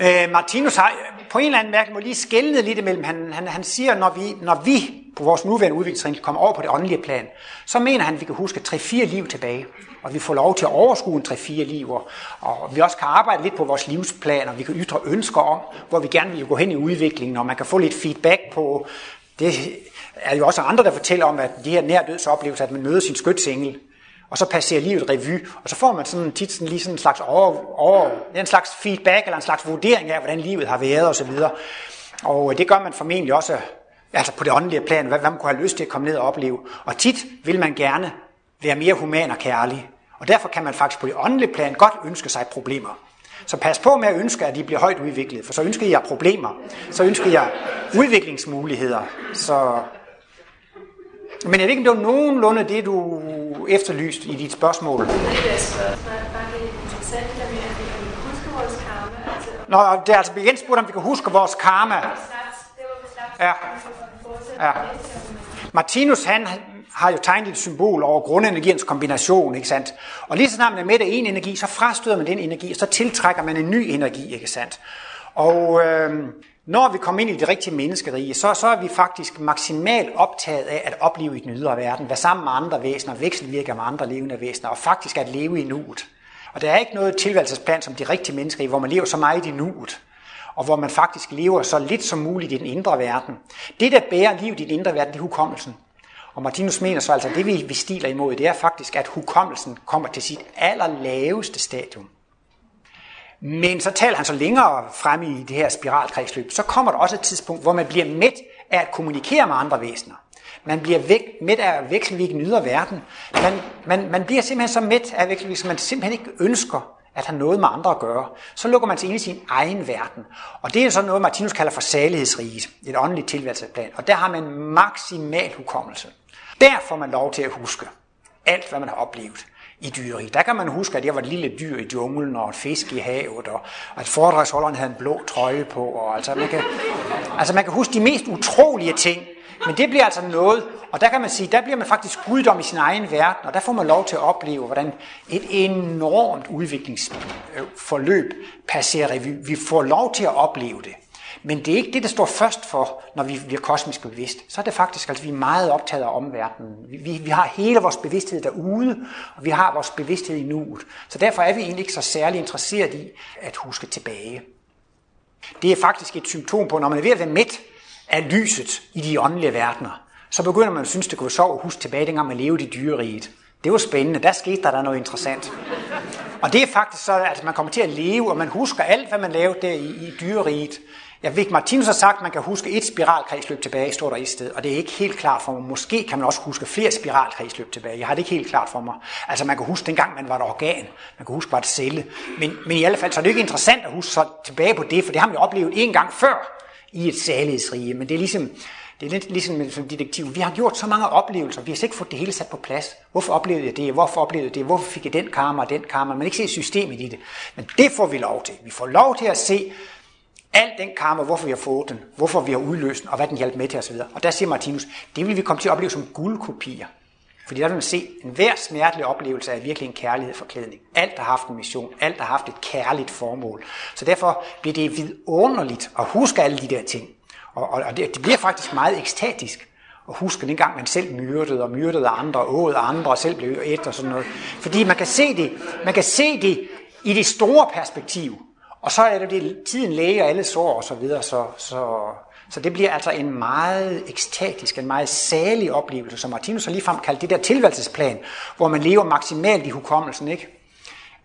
Øh, Martinus har på en eller anden mærke må lige skælne lidt imellem. Han, han, han siger, når vi, når vi på vores nuværende udviklingstrin kommer over på det åndelige plan, så mener han, at vi kan huske 3-4 liv tilbage. Og vi får lov til at overskue en 3-4 liv, og, og vi også kan arbejde lidt på vores livsplan, og vi kan ytre ønsker om, hvor vi gerne vil gå hen i udviklingen, og man kan få lidt feedback på, det er jo også andre, der fortæller om, at de her nærdødsoplevelser, at man møder sin skytsengel, og så passerer livet revy, og så får man sådan tit sådan, lige sådan en slags, over, over, en slags feedback, eller en slags vurdering af, hvordan livet har været osv. Og øh, det gør man formentlig også øh, altså på det åndelige plan, hvad, hvad man kunne have lyst til at komme ned og opleve. Og tit vil man gerne være mere human og kærlig. Og derfor kan man faktisk på det åndelige plan godt ønske sig problemer. Så pas på med at ønske, at de bliver højt udviklet, for så ønsker jeg problemer. Så ønsker jeg udviklingsmuligheder. Så... Men jeg ved ikke, om det var nogenlunde det, du efterlyste i dit spørgsmål. Det er interessant, at vi kan huske vores karma. Altså... Nå, det er altså igen spurgt, om vi kan huske vores karma. Ja. ja. Martinus, han har jo tegnet et symbol over grundenergiens kombination, ikke sandt? Og lige så snart man er med af en energi, så frastøder man den energi, og så tiltrækker man en ny energi, ikke sandt? Og øh, når vi kommer ind i det rigtige menneskerige, så, så er vi faktisk maksimalt optaget af at opleve i den ydre verden, være sammen med andre væsener, vekselvirke med andre levende væsener, og faktisk at leve i nuet. Og der er ikke noget tilværelsesplan som de rigtige mennesker i, hvor man lever så meget i nuet og hvor man faktisk lever så lidt som muligt i den indre verden. Det, der bærer livet i den indre verden, det er hukommelsen. Og Martinus mener så altså, at det vi, vi stiler imod, det er faktisk, at hukommelsen kommer til sit allerlaveste stadium. Men så taler han så længere frem i det her spiralkredsløb, så kommer der også et tidspunkt, hvor man bliver mæt af at kommunikere med andre væsener. Man bliver væk, mæt af at vekselvirke nyder verden. Man, man, man bliver simpelthen så mæt af at vekselvirke, man simpelthen ikke ønsker at have noget med andre at gøre, så lukker man sig ind i sin egen verden. Og det er sådan noget, Martinus kalder for salighedsriget, et åndeligt tilværelsesplan. Og der har man maksimal hukommelse. Der får man lov til at huske alt, hvad man har oplevet i dyreriget. Der kan man huske, at jeg var et lille dyr i junglen, og en fisk i havet, og at foredragsholderen havde en blå trøje på. Og altså, man kan, altså man kan huske de mest utrolige ting, men det bliver altså noget, og der kan man sige, der bliver man faktisk guddom i sin egen verden, og der får man lov til at opleve, hvordan et enormt udviklingsforløb passerer revy. Vi får lov til at opleve det. Men det er ikke det, der står først for, når vi bliver kosmisk bevidst. Så er det faktisk, at altså, vi er meget optaget af omverdenen. Vi, vi har hele vores bevidsthed derude, og vi har vores bevidsthed i nuet. Så derfor er vi egentlig ikke så særlig interesseret i at huske tilbage. Det er faktisk et symptom på, når man er ved at være mæt af lyset i de åndelige verdener, så begynder man at synes, det kunne være sjovt at huske tilbage, dengang man levede i dyreriget. Det var spændende. Der skete der, der noget interessant. Og det er faktisk så, at man kommer til at leve, og man husker alt, hvad man lavede der i, i dyreriget. Jeg ved, Martinus har sagt, at man kan huske et spiralkredsløb tilbage, står der i sted, og det er ikke helt klart for mig. Måske kan man også huske flere spiralkredsløb tilbage. Jeg har det ikke helt klart for mig. Altså man kan huske dengang, man var et organ. Man kan huske, var et celle. Men, men i alle fald, så er det ikke interessant at huske så tilbage på det, for det har man jo oplevet en gang før i et særlighedsrige. Men det er ligesom, det er lidt ligesom som detektiv. Vi har gjort så mange oplevelser, vi har slet ikke fået det hele sat på plads. Hvorfor oplevede jeg det? Hvorfor oplevede jeg det? Hvorfor fik jeg den karma og den karma? Man ikke se systemet i det. Men det får vi lov til. Vi får lov til at se al den karma, hvorfor vi har fået den, hvorfor vi har udløst den, og hvad den hjalp med til osv. Og der siger Martinus, det vil vi komme til at opleve som guldkopier. Fordi der vil man se, en enhver smertelig oplevelse er virkelig en kærlighed forklædning. Alt har haft en mission, alt har haft et kærligt formål. Så derfor bliver det vidunderligt at huske alle de der ting. Og, og, og det, det bliver faktisk meget ekstatisk at huske den gang, man selv myrdede og myrdede andre, og åd andre, og selv blev et og sådan noget. Fordi man kan se det, man kan se det i det store perspektiv. Og så er det, det tiden læge og alle sår og så videre, så, så, så det bliver altså en meget ekstatisk, en meget salig oplevelse, som Martinus har ligefrem kaldt det der tilværelsesplan, hvor man lever maksimalt i hukommelsen, ikke?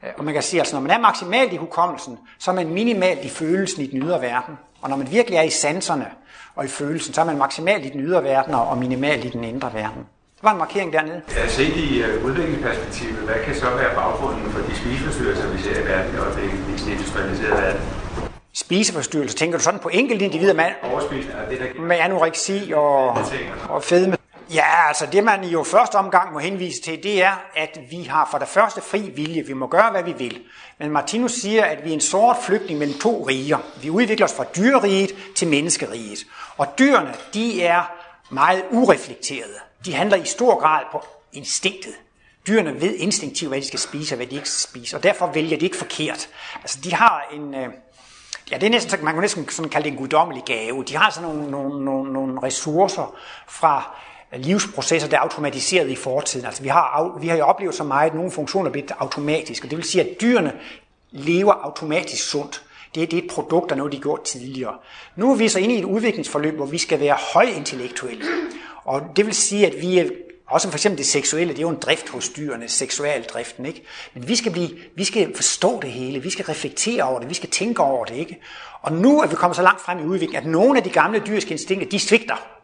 Øh, og man kan sige, at altså, når man er maksimalt i hukommelsen, så er man minimalt i følelsen i den ydre verden. Og når man virkelig er i sanserne og i følelsen, så er man maksimalt i den ydre verden og minimalt i den indre verden. Det var en markering dernede. Ja, set i uh, udviklingsperspektivet, hvad kan så være baggrunden for de spiseforstyrrelser, vi ser i verden, og det er industrialiserede verden? Spiseforstyrrelser, tænker du sådan på enkelte individer med, med anoreksi og, og fedme? Ja, altså det man i jo første omgang må henvise til, det er, at vi har for det første fri vilje. Vi må gøre, hvad vi vil. Men Martinus siger, at vi er en sort flygtning mellem to riger. Vi udvikler os fra dyreriget til menneskeriget. Og dyrene, de er meget ureflekterede. De handler i stor grad på instinktet. Dyrene ved instinktivt, hvad de skal spise og hvad de ikke skal spise, og derfor vælger de ikke forkert. Altså de har en, øh, ja det er næsten, man kan næsten sådan kalde det en guddommelig gave. De har sådan nogle, nogle, nogle, nogle ressourcer fra øh, livsprocesser, der er automatiseret i fortiden. Altså vi har, vi har jo oplevet så meget, at nogle funktioner er automatisk, og det vil sige, at dyrene lever automatisk sundt. Det, det er et produkt af noget, de gjorde tidligere. Nu er vi så inde i et udviklingsforløb, hvor vi skal være højintellektuelle. Og det vil sige, at vi er også for eksempel det seksuelle, det er jo en drift hos dyrene, seksualdriften, ikke? Men vi skal, blive, vi skal forstå det hele, vi skal reflektere over det, vi skal tænke over det, ikke? Og nu er vi kommet så langt frem i udviklingen, at nogle af de gamle dyriske instinkter, de svigter.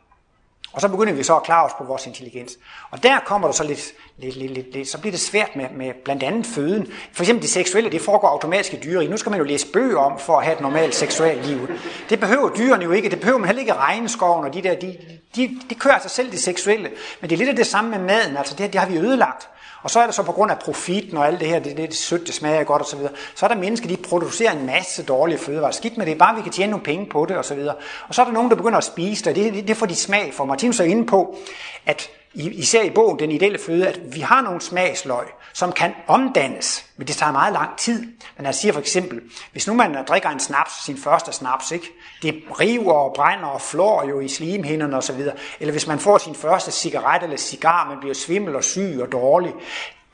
Og så begynder vi så at klare os på vores intelligens. Og der kommer der så lidt, lidt, lidt, lidt, lidt så bliver det svært med, med blandt andet føden. For eksempel det seksuelle, det foregår automatisk i dyr. Nu skal man jo læse bøger om for at have et normalt seksuelt liv. Det behøver dyrene jo ikke. Det behøver man heller ikke regnskoven og de der, de, de, de kører sig selv det seksuelle. Men det er lidt af det samme med maden. Altså det, det har vi ødelagt. Og så er det så på grund af profiten og alt det her, det, det, det sødt, det smager godt osv., så, så er der mennesker, de producerer en masse dårlige fødevarer. Skidt med det, bare vi kan tjene nogle penge på det osv. Og, og så er der nogen, der begynder at spise det, det, det, det får de smag for. Martinus er inde på, at især i bogen, den ideelle føde, at vi har nogle smagsløg, som kan omdannes, men det tager meget lang tid. Men han siger for eksempel, hvis nu man drikker en snaps, sin første snaps, ikke? det river og brænder og flår jo i slimhinderne osv., eller hvis man får sin første cigaret eller cigar, man bliver svimmel og syg og dårlig,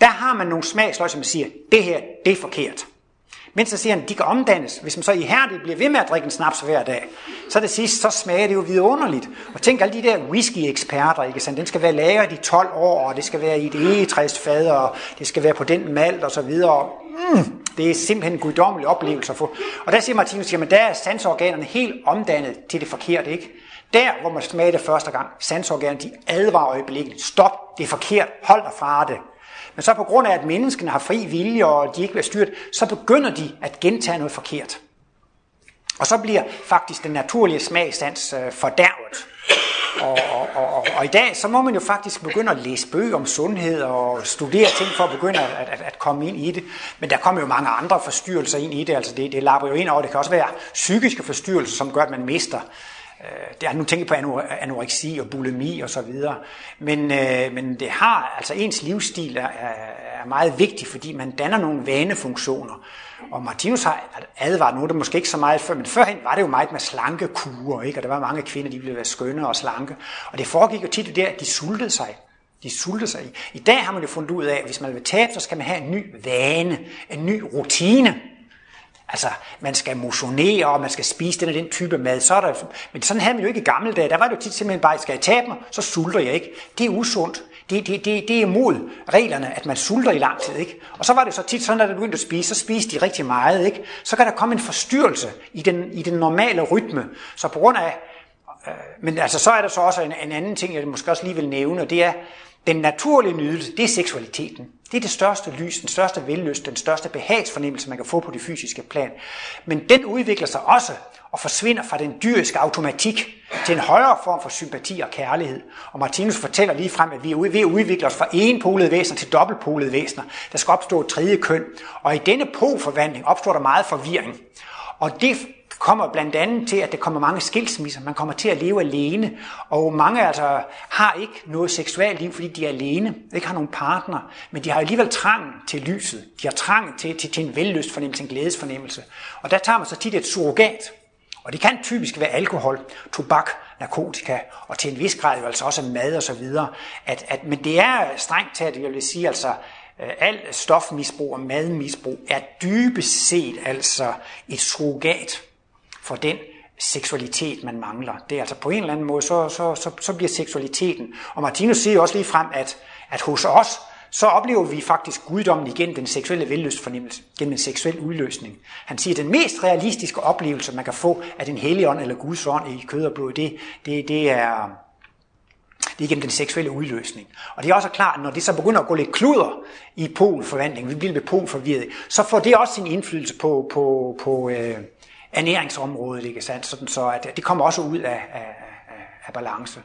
der har man nogle smagsløg, som siger, det her, det er forkert. Men så siger han, de kan omdannes. Hvis man så ihærdigt bliver ved med at drikke en snaps hver dag, så det sidst, så smager det jo vidunderligt. Og tænk alle de der whisky-eksperter, ikke sandt? Den skal være lagret i 12 år, og det skal være i et egetræsfad, og det skal være på den malt og så videre. Mm, det er simpelthen en guddommelig oplevelse at få. Og der siger Martinus, jamen der er sansorganerne helt omdannet til det forkerte, ikke? Der, hvor man smager det første gang, sansorganerne, de advarer øjeblikkeligt. Stop, det er forkert, hold dig fra det. Men så på grund af, at menneskene har fri vilje, og de ikke bliver styrt, så begynder de at gentage noget forkert. Og så bliver faktisk den naturlige smagsans øh, fordærvet. Og, og, og, og i dag, så må man jo faktisk begynde at læse bøger om sundhed og studere ting for at begynde at, at, at komme ind i det. Men der kommer jo mange andre forstyrrelser ind i det. Altså det, det lapper jo ind over. Det kan også være psykiske forstyrrelser, som gør, at man mister Øh, det er nu tænkt på anoreksi og bulimi og så videre. Men, øh, men det har, altså ens livsstil er, er meget vigtig, fordi man danner nogle vanefunktioner. Og Martinus har advaret nu, det måske ikke så meget før, men førhen var det jo meget med slanke kurer, ikke? og der var mange kvinder, de ville være skønne og slanke. Og det foregik jo tit der, at de sultede sig. De sultede sig. I dag har man jo fundet ud af, at hvis man vil tabe, så skal man have en ny vane, en ny rutine. Altså, man skal motionere, og man skal spise den og den type mad. Så er der, men sådan havde man jo ikke i gamle dage. Der var det jo tit simpelthen bare, skal jeg tabe mig, så sulter jeg ikke. Det er usundt. Det, det, det, det er imod reglerne, at man sulter i lang tid. Ikke? Og så var det så tit sådan, at du begyndte at spise, så spiste de rigtig meget. Ikke? Så kan der komme en forstyrrelse i den, i den normale rytme. Så på grund af... Øh, men altså, så er der så også en, en anden ting, jeg måske også lige vil nævne, og det er, den naturlige nydelse, det er seksualiteten. Det er det største lys, den største vellyst, den største behagsfornemmelse, man kan få på det fysiske plan. Men den udvikler sig også og forsvinder fra den dyriske automatik til en højere form for sympati og kærlighed. Og Martinus fortæller lige frem, at vi er ved at udvikle os fra enpolede væsener til dobbeltpolede væsener. Der skal opstå et tredje køn. Og i denne polforvandling opstår der meget forvirring. Og det kommer blandt andet til, at der kommer mange skilsmisser. Man kommer til at leve alene. Og mange altså har ikke noget seksuelt liv, fordi de er alene, ikke har nogen partner. Men de har alligevel trang til lyset. De har trang til, til, til en vellystfornemmelse, en glædesfornemmelse. Og der tager man så tit et surrogat. Og det kan typisk være alkohol, tobak, narkotika, og til en vis grad jo altså også mad og så videre. At, at, men det er strengt taget, jeg vil sige, altså øh, alt stofmisbrug og madmisbrug er dybest set altså et surrogat for den seksualitet, man mangler. Det er altså på en eller anden måde, så, så, så, så bliver seksualiteten. Og Martinus siger også lige frem, at, at hos os, så oplever vi faktisk guddommen igen den seksuelle vellystfornemmelse, gennem en seksuel udløsning. Han siger, at den mest realistiske oplevelse, man kan få af den hellige ånd eller Guds ånd i kød og blod, det, det, det er, det er gennem den seksuelle udløsning. Og det er også klart, at når det så begynder at gå lidt kluder i polforvandling, vi bliver lidt polforvirret, så får det også sin indflydelse på, på, på øh, ernæringsområdet, ikke sandt? Sådan så at det kommer også ud af, af, af balance.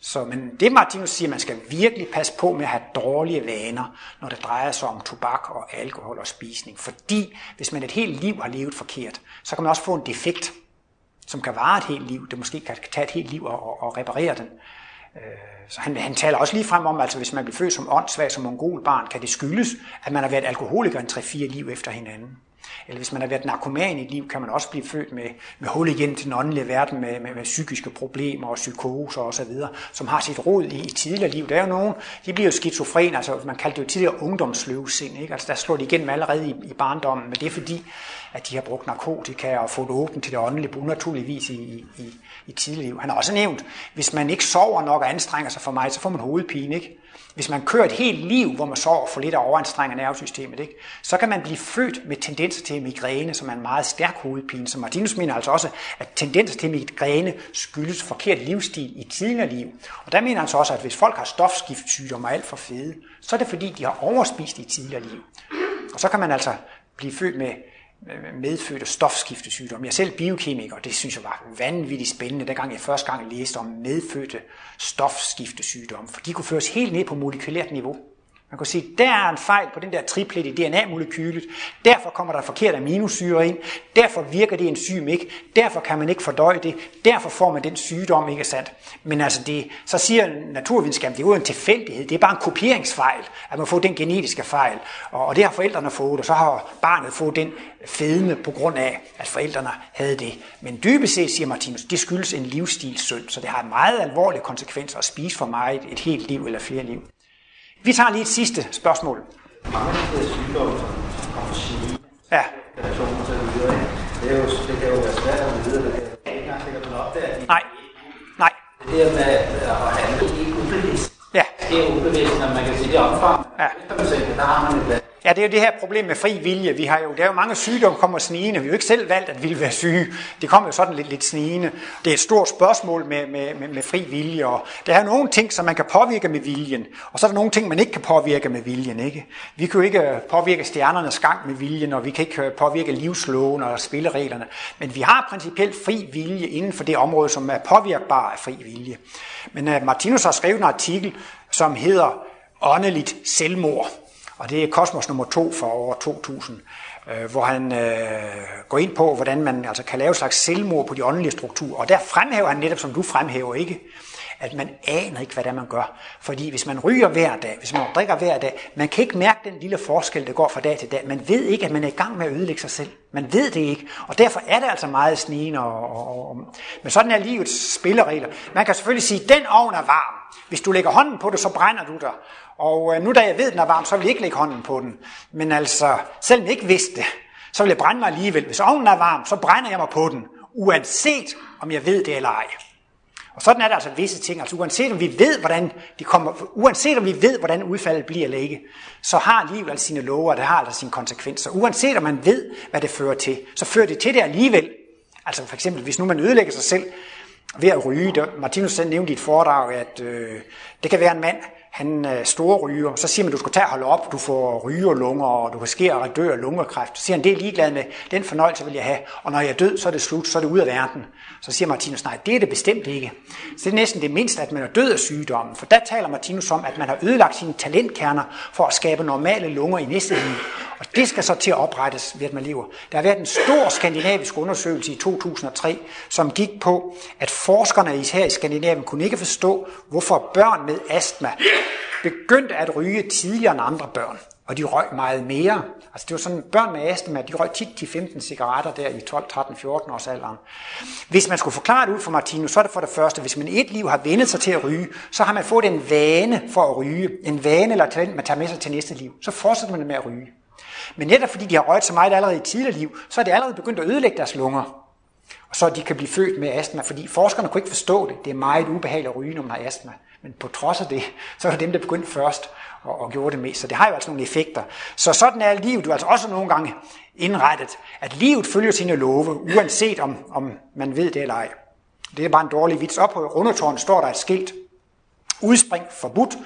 Så, men det Martinus siger, man skal virkelig passe på med at have dårlige vaner, når det drejer sig om tobak og alkohol og spisning. Fordi hvis man et helt liv har levet forkert, så kan man også få en defekt, som kan vare et helt liv. Det måske kan tage et helt liv og, og reparere den. Øh, så han, han taler også lige frem om, altså hvis man bliver født som åndssvag, som mongolbarn, kan det skyldes, at man har været alkoholiker en 3-4 liv efter hinanden. Eller hvis man har været narkoman i et liv, kan man også blive født med, med hul igen til den åndelige verden, med, med, med psykiske problemer og psykoser osv., som har sit rod i, i tidligere liv. Der er jo nogen, de bliver jo skizofren, altså man kaldte det jo tidligere ungdomsløvsind, ikke? Altså der slår de igennem allerede i, i barndommen, men det er fordi, at de har brugt narkotika og fået åbent til det åndelige, naturligvis i, i, i tidligere liv. Han har også nævnt, hvis man ikke sover nok og anstrenger sig for meget, så får man hovedpine, ikke? Hvis man kører et helt liv, hvor man sover for lidt af overanstrenger nervesystemet, ikke? så kan man blive født med tendenser til migræne, som er en meget stærk hovedpine. Så Martinus mener altså også, at tendenser til migræne skyldes forkert livsstil i tidligere liv. Og der mener han så også, at hvis folk har stofskiftsygdomme og alt for fede, så er det fordi, de har overspist i tidligere liv. Og så kan man altså blive født med medfødte stofskiftesygdomme. Jeg er selv biokemiker, og det synes jeg var vanvittigt spændende, dengang jeg første gang læste om medfødte stofskiftesygdomme, for de kunne føres helt ned på molekylært niveau. Man kunne sige, der er en fejl på den der triplet i DNA-molekylet. Derfor kommer der forkert aminosyre ind. Derfor virker det enzym ikke. Derfor kan man ikke fordøje det. Derfor får man den sygdom, ikke sandt? Men altså det, så siger naturvidenskaben, det er jo en tilfældighed. Det er bare en kopieringsfejl, at man får den genetiske fejl. Og det har forældrene fået, og så har barnet fået den fedme på grund af, at forældrene havde det. Men dybest set, siger Martinus, det skyldes en livsstilssynd, så det har meget alvorlige konsekvenser at spise for meget et helt liv eller flere liv. Vi tager lige et sidste spørgsmål. Ja. det, er jo, det kan jo være svært at vide, det er ikke engang sikkert, man opdager. Nej, nej. Det der med at handle i ubevidst. Ja. Det er ubevidst, når man kan sige det omfang. Ja. Der har man et Ja, det er jo det her problem med fri vilje. Vi har jo, der er jo mange sygdomme, der kommer snigende. Vi har jo ikke selv valgt, at vi vil være syge. Det kommer jo sådan lidt, lidt snigende. Det er et stort spørgsmål med, med, med, med fri vilje. Og der er nogle ting, som man kan påvirke med viljen. Og så er der nogle ting, man ikke kan påvirke med viljen. Ikke? Vi kan jo ikke øh, påvirke stjernernes gang med viljen, og vi kan ikke øh, påvirke livsloven og spillereglerne. Men vi har principielt fri vilje inden for det område, som er påvirkbar af fri vilje. Men uh, Martinus har skrevet en artikel, som hedder Åndeligt selvmord og det er Kosmos nummer 2 for år 2000, øh, hvor han øh, går ind på, hvordan man altså kan lave et slags selvmord på de åndelige strukturer. Og der fremhæver han netop, som du fremhæver, ikke? at man aner ikke, hvad det er, man gør. Fordi hvis man ryger hver dag, hvis man drikker hver dag, man kan ikke mærke den lille forskel, der går fra dag til dag. Man ved ikke, at man er i gang med at ødelægge sig selv. Man ved det ikke. Og derfor er det altså meget snigende. Og, og, og, men sådan er livets spilleregler. Man kan selvfølgelig sige, at den ovn er varm. Hvis du lægger hånden på det, så brænder du der. Og øh, nu da jeg ved, den er varm, så vil jeg ikke lægge hånden på den. Men altså, selvom jeg ikke vidste det, så vil jeg brænde mig alligevel. Hvis ovnen er varm, så brænder jeg mig på den, uanset om jeg ved det eller ej. Og sådan er der altså visse ting. Altså uanset om vi ved, hvordan de kommer, uanset om vi ved, hvordan udfaldet bliver eller ikke, så har livet altså sine love, og det har altså sine konsekvenser. Uanset om man ved, hvad det fører til, så fører det til det alligevel. Altså for eksempel, hvis nu man ødelægger sig selv ved at ryge, der, Martinus selv nævnte i et foredrag, at øh, det kan være en mand, han øh, store ryger, så siger man, du skal tage og holde op, du får rygerlunger, og du kan ske og dø af lungekræft. Så siger han, det er ligeglad med, den fornøjelse vil jeg have, og når jeg er død, så er det slut, så er det ud af verden. Så siger Martinus, nej, det er det bestemt ikke. Så det er næsten det mindste, at man er død af sygdommen, for der taler Martinus om, at man har ødelagt sine talentkerner for at skabe normale lunger i næste liv. Og det skal så til at oprettes ved, at man lever. Der har været en stor skandinavisk undersøgelse i 2003, som gik på, at forskerne her i Skandinavien kunne ikke forstå, hvorfor børn med astma begyndte at ryge tidligere end andre børn. og de røg meget mere. Altså det var sådan, børn med astma, de røg tit 10-15 cigaretter der i 12, 13, 14 års alderen. Hvis man skulle forklare det ud for Martino, så er det for det første, hvis man et liv har vendet sig til at ryge, så har man fået en vane for at ryge. En vane eller talent, man tager med sig til næste liv. Så fortsætter man med at ryge. Men netop fordi de har røget så meget allerede i tidligere liv, så er det allerede begyndt at ødelægge deres lunger. Og så de kan blive født med astma, fordi forskerne kunne ikke forstå det. Det er meget ubehageligt at ryge, når man har astma. Men på trods af det, så er det dem, der begyndte først og, og gjorde det mest. Så det har jo altså nogle effekter. Så sådan er livet jo altså også nogle gange indrettet, at livet følger sine love, uanset om, om man ved det eller ej. Det er bare en dårlig vits. Op på rundetårnet står der et skilt. Udspring forbudt.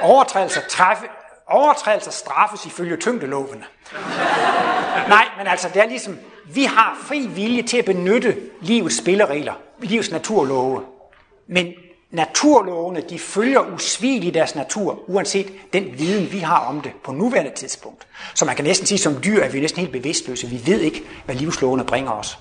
Overtrædelser, træffe, overtrædelser straffes ifølge tyngdeloven. Nej, men altså, det er ligesom, vi har fri vilje til at benytte livets spilleregler, livets naturlove. Men naturlovene, de følger usvigeligt deres natur, uanset den viden, vi har om det på nuværende tidspunkt. Så man kan næsten sige, som dyr er vi næsten helt bevidstløse. Vi ved ikke, hvad livslovene bringer os.